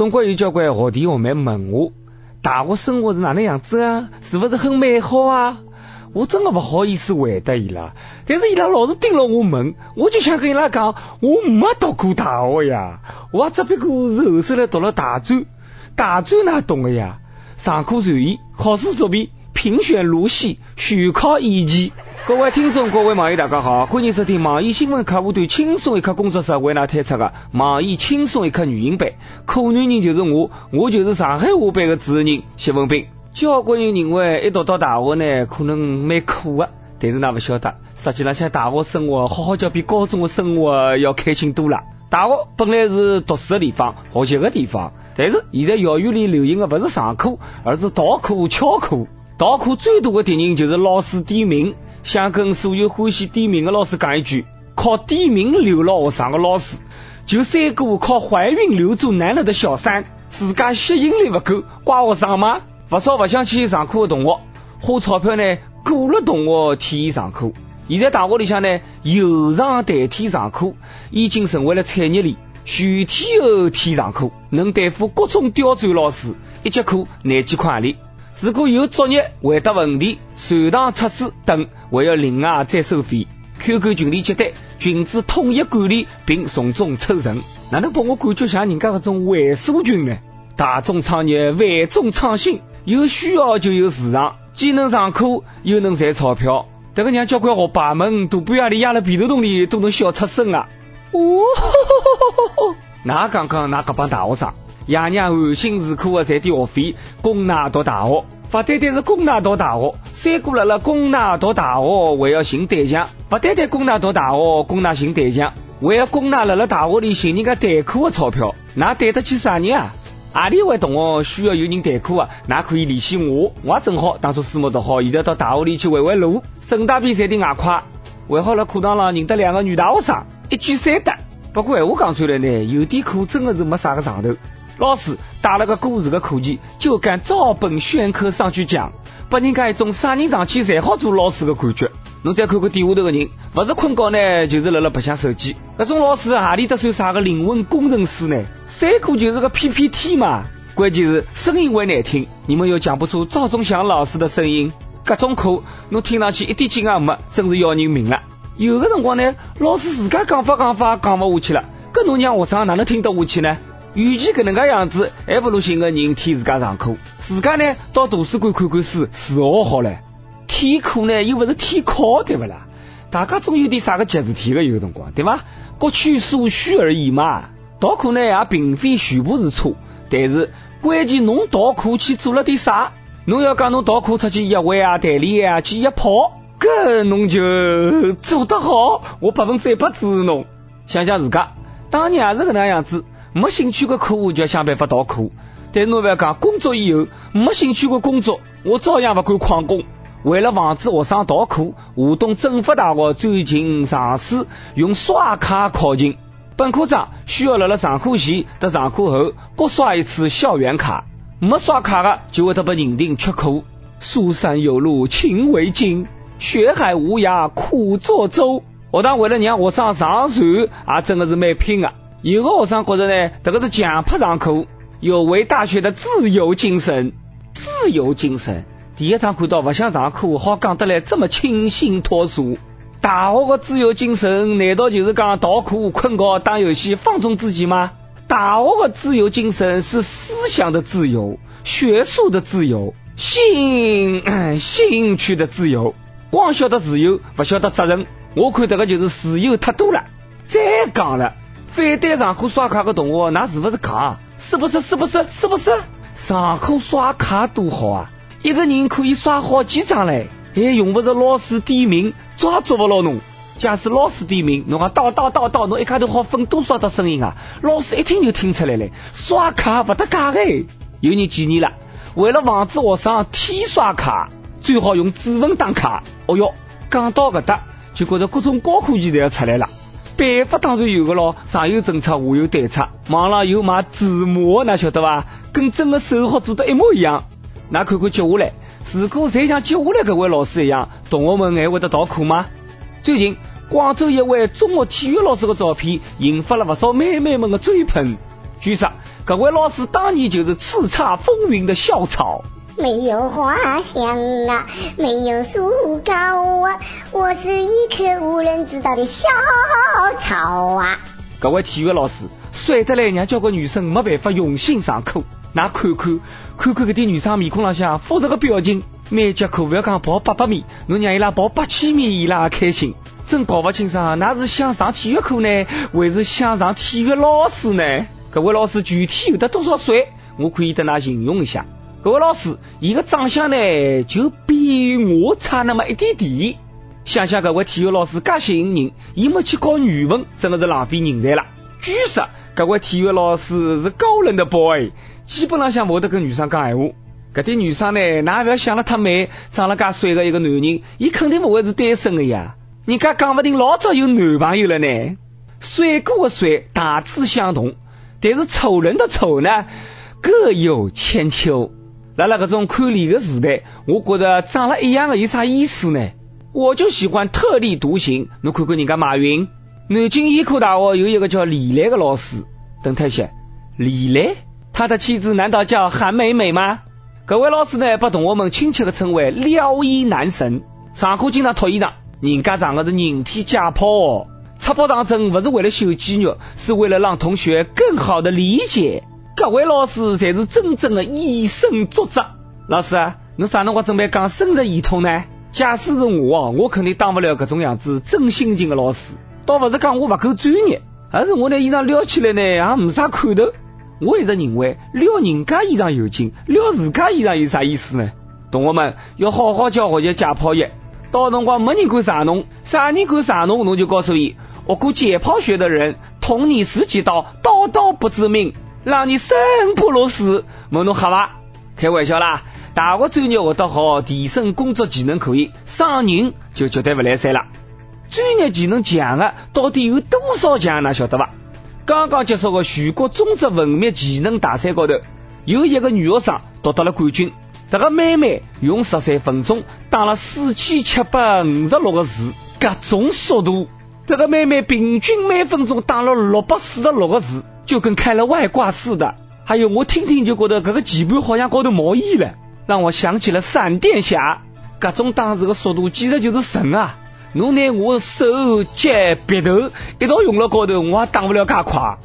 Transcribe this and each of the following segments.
总归有交关学弟学妹问我，大学生活是哪能样子啊？是不是很美好啊？我真的不好意思回答伊拉，但是伊拉老是盯牢我问，我就想跟伊拉讲，我没读过大学呀，我只不过是后首来读了大专，大专哪懂的呀？上课随意，考试作弊，评选路线，选考演技。各位听众，各位网友，大家好，欢迎收听网易新闻客户端轻松一刻工作室为大家推出的网易轻松一刻语音版。可男人就是我，我就是上海话版的主持人谢文斌。交关人认为一读到大学呢，可能蛮苦的，但是那不晓得，实际上像大学生活，好好叫比高中的生活要开心多了。大学本来是读书的地方，学习的地方，但是现在校园里流行的不是上课，而是逃课、翘课。逃课最多的敌人就是老师点名。想跟所有欢喜点名的老师讲一句：靠点名留了学生的老师，就三个靠怀孕留住男人的小三，自家吸引力不够，怪学生吗？不少不想去上课的同学，花钞票呢雇了同学替伊上课。现在大学里向呢，有偿代替上课已经成为了产业链。全天候替上课，能对付各种刁钻老师，一节课廿几块钿。如果有作业、回答问题、随堂测试等，还要另外再收费。QQ 群里接单，群主统一管理并从中抽成，哪能把我感觉像人家搿种会所群呢？大众创业，万众创新。有需要就有市场，既能上课又能赚钞票，这个让交关学霸们大半夜里压辣被头洞里都能笑出声啊！哦，哪刚刚那个帮大学生，爷娘含辛茹苦的赚点学费供㑚读大学，不单单是供㑚读大学，三姑辣辣供㑚读大学还要寻对象，不单单供㑚读大学，供㑚寻对象，还要供㑚辣辣大学里寻人家代课的钞票，那对得起啥人啊？阿里位同学需要有人代课啊？那可以联系我，我也正好当初书没读好，现在到大学里去围围路，顺带便赚点外快。还好辣课堂上认得两个女大学生，一举三得。不过闲话讲出来呢，有点课真的是没啥个上头。老师带了个故事的课件，就敢照本宣科上去讲，给人家一种啥人上去才好做老师的感觉。侬再看看底下头的人，不是困觉呢，就是辣辣白相手机。搿种老师哪里得算啥个灵魂工程师呢？三课就是个 PPT 嘛。关键是声音还难听，你们又讲不出赵忠祥老师的声音。各种课侬听上去一点劲也没，真是要人命了。有的辰光呢，老师自家讲法讲法讲不下去了，搿侬让学生哪能听得下去呢？与其搿能介样子，还不如寻个人替自家上课，自家呢到图书馆看看书，自学好了。替课呢又不是替考，对不啦？大家总有点啥个急事体的，有辰光，对吧？各取所需而已嘛。逃课呢也并非全部是错，但是关键侬逃课去做了点啥？侬要讲侬逃课出去约会啊、谈恋爱啊、去约炮，搿侬就做得好，我百分之百支持侬。想想自家，当年也是搿能样子，没兴趣的课就要想办法逃课。但侬不要讲工作以后没兴趣的工作，我照样不敢旷工。为了防止学生逃课，华东政法大学最近尝试用刷卡考勤。本科生需要辣辣上课前和上课后各刷一次校园卡，没刷卡的就会得被认定缺课。书山有路勤为径，学海无涯苦作舟。学堂为了让学生上船，也真的是蛮拼的。有的学生觉得呢，这个是强迫上课，有违大学的自由精神。自由精神。第一趟看到不想上课，好讲得来这么清新脱俗。大学的自由精神，难道就是讲逃课、困觉、打游戏、放纵自己吗？大学的自由精神是思想的自由、学术的自由、兴兴趣的自由。光晓得自由，不晓得责任。我看这个就是自由太多了。再讲了，反对上课刷卡的同学，那是不是讲？是不是？是不是？是不是？上课刷卡多好啊！一个人可以刷好几张嘞，还用不着老师点名，抓住不牢侬。假使老师点名，侬讲到到到到，侬一开头好分多少只声音啊？老师一听就听出来了。刷卡不得假哎！有人建议了，为了防止学生替刷卡，最好用指纹打卡。哦哟，讲到搿搭，就觉得各种高科技都要出来了。办法当然有个咯，上有政策，下有对策。网上有卖字幕，那晓得吧？跟真的手好做的一模一样。那看看接下来，如果再像接下来这位老师一样，同学们还会得逃课吗？最近广州一位中学体育老师的照片引发了不少妹妹们的追捧。据说，各位老师当年就是叱咤风云的校草。没有花香啊，没有树高啊，我是一棵无人知道的小草啊。各位体育老师，帅得来让交关女生没办法用心上课。那看看看看，搿点女生面孔浪向复杂的表情，每节课不要讲跑八百米，侬让伊拉跑八千米，伊拉也开心。真搞不清爽，那是想上体育课呢，还是想上体育老师呢？各位老师具体有得多少岁？我可以跟他形容一下。各位老师，伊个长相呢，就比我差那么一点点。想想各位体育老师介吸引人，伊没去搞语文，真的是浪费人才了。据说各位体育老师是高冷的 boy。基本上想冇得跟女生讲闲话，搿点女生呢，哪不要想了太美，长了介帅的一个男人，伊肯定不会是单身的呀。人家讲不定老早有男朋友了呢。帅哥的帅大致相同，但是丑人的丑呢各有千秋。辣辣搿种看脸的时代，我觉得长了一样的有啥意思呢？我就喜欢特立独行。侬看看人家马云，南京医科大学有一个叫李来的老师，等他一下，李来。他的妻子难道叫韩美美吗？各位老师呢，把同学们亲切的称为撩衣男神。上课经常脱衣裳，人家上的是人体解剖哦。插包上针不是为了秀肌肉，是为了让同学更好的理解。各位老师才是真正的以身作则。老师，侬啥辰光准备讲生殖系统呢？假使是我，我肯定当不了这种样子真性情的老师。倒不是讲我不够专业，而是我那衣裳撩起来呢，也没啥看头。我一直认为撩人家衣裳有劲，撩自家衣裳有啥意思呢？同学们要好好教学习解剖学，到辰光没人管啥侬，啥人管啥侬，侬就告诉伊，学过解剖学的人捅你十几刀，刀刀不致命，让你生不如死，问侬吓伐？开玩笑啦！大学专业学得好，提升工作技能可以，伤人就绝对不来三了。专业技能强的到底有多少强？哪晓得伐？刚刚结束的全国中职文秘技能大赛高头，有一个女学生夺得了冠军。这个妹妹用十三分钟打了四千七百五十六个字，各种速度。这个妹妹平均每分钟打了六百四十六个字，就跟开了外挂似的。还有我听听就觉得这个键盘好像高头冒烟了，让我想起了闪电侠。各种打字的速度简直就是神啊！侬拿我手脚鼻头一道用了高头，我也打不了噶快。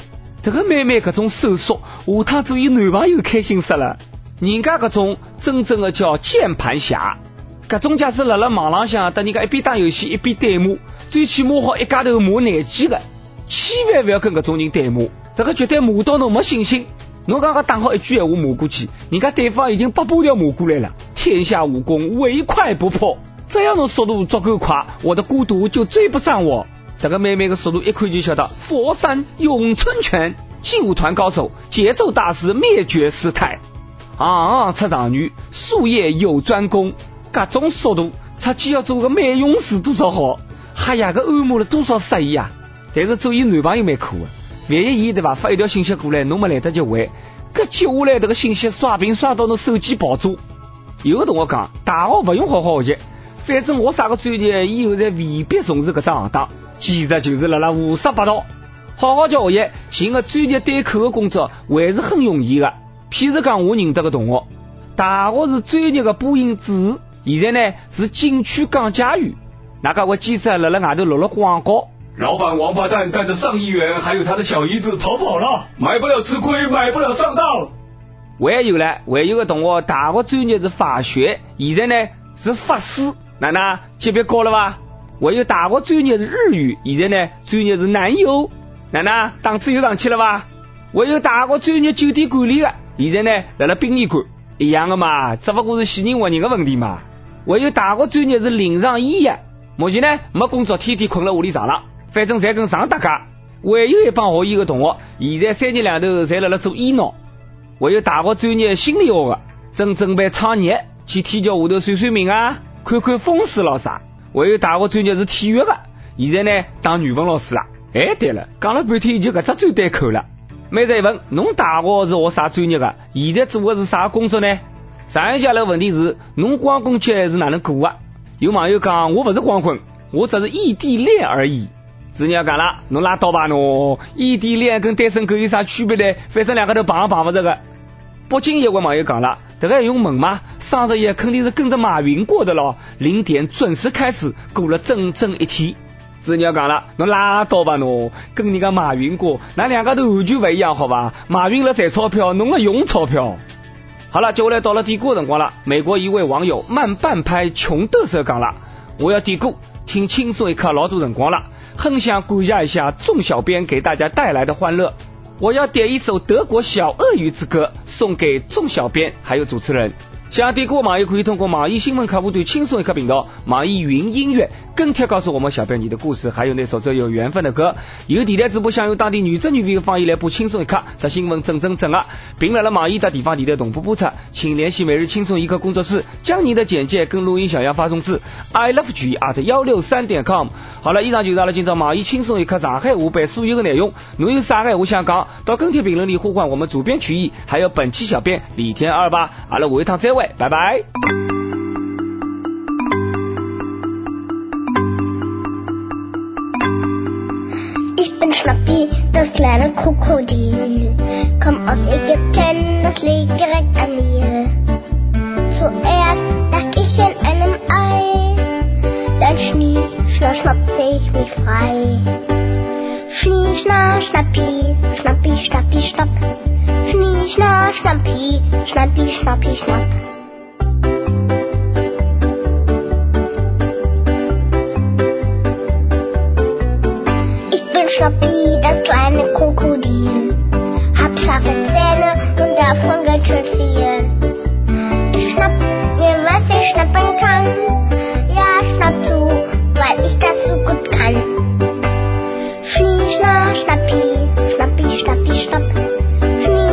这个妹妹搿种手速，下趟做伊男朋友开心死了。人家搿种真正的叫键盘侠，搿种假使辣辣网浪向，等人家一边打游戏一边对骂，最起码好一家头骂廿几个，千万不要跟搿种人对骂，这个绝对骂到侬没信心。侬刚刚打好一句闲话骂过去，人家对方已经八百条骂过来了。天下武功，唯快不破。只要侬速度足够快，我的孤独就追不上我。这个妹妹的速度一看就晓得，佛山咏春拳劲舞团高手，节奏大师，灭绝师太，行行出状元，术业有专攻。各种速度，出去要做个美容师多少好？哈呀，个按摩了多少十亿啊！但是做伊男朋友蛮苦的，万一伊对吧发一条信息过来，侬没来得及回，搿接下来迭个信息刷屏刷到侬手机爆炸。有个同学讲，大学勿用好好学习。反正我啥个专业以后才未必从事搿只行当，简直就是辣辣胡说八道。好好叫学习，寻个专业对口的工作还是很容易的。譬如讲，我认得个同学，大学是专业的播音主持，现在呢是景区讲解员。那个我记者辣辣外头录了广告。老板王八蛋带着上亿元还有他的小姨子逃跑了，买不了吃亏，买不了上当。还有呢，还有个同学，大学专业是法学，现在呢是法师。奶奶级别高了吧？我有大学专业是日语，现在呢专业是男友。奶奶档次又上去了吧？我有大学专业酒店管理的，现在呢在了殡仪馆，一样的嘛，只不过是死人活人的问题嘛。我有大学专业是临床医学，目前呢没工作，天天困在屋里床上，反正侪跟上搭界。还有一帮学医的同学，现在三年两头侪辣辣做医闹。还有大学专业心理学的，正准备创业，去天桥下头算算命啊。看看风水咯啥？还有大学专业是体育的，现在呢当语文老师了。哎，对了，讲了半天就搿只最对口了。每日一问，侬大学是学啥专业的？现在做的是啥工作呢？上一下来问题是，侬光棍节是哪能过啊？有网友讲，我勿是光棍，我只是异地恋而已。子鸟讲了，侬拉倒吧侬，异地恋跟单身狗有啥区别呢？反正两个都碰也碰不着个。北京有位网友讲了，这个还用问吗？双十一肯定是跟着马云过的咯，零点准时开始，过了整整一天。子鸟讲了，侬拉倒吧侬，跟人家马云过，那两个都完全不一样，好吧？马云了赚钞票，侬了用钞票。好了，接下来到了点歌辰光了。美国一位网友慢半拍穷嘚瑟讲了，我要点歌，听轻松一刻老多辰光了。很想感谢一下众小编给大家带来的欢乐，我要点一首德国小鳄鱼之歌送给众小编还有主持人。想点歌的网友可以通过网易新闻客户端轻松一刻频道、网易云音乐跟帖告诉我们小编你的故事，还有那首最有缘分的歌。有电台主播想用当地原汁原味的方言来播轻松一刻，这新闻正正正啊，并来了网易的地方电台同步播出，请联系每日轻松一刻工作室，将你的简介跟录音小样发送至 i love g at 幺六三点 com。好了，以上就是阿拉今朝网易轻松一刻上海话版所有的内容。侬有啥个话想讲，到跟帖评论里呼唤我们主编曲艺，还有本期小编李天二吧。阿拉下一趟再会，拜拜。Ich bin Schnappi, das kleine Krokodil. Komm aus Ägypten, das liegt direkt an mir. Zuerst lag ich in einem Ei, dann Schnie, schna, schnappte ich mich frei. Schnie, schna, schnappi, schnappi, schnappi, schnapp. Schnie, schna, schnappi, schnappi, schnappi, schnapp.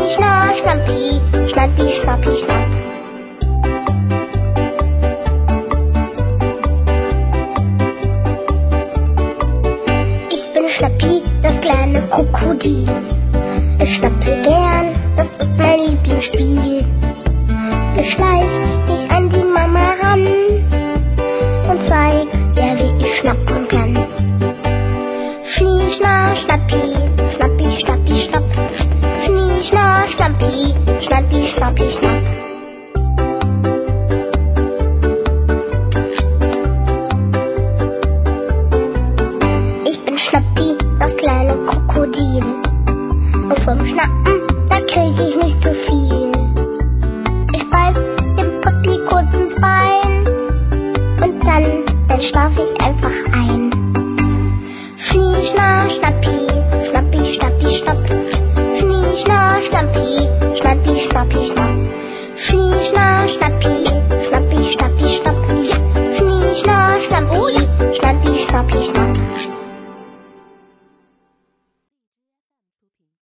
Schnie, schna, schnappi, schnappi, schnappi, schlafe ich einfach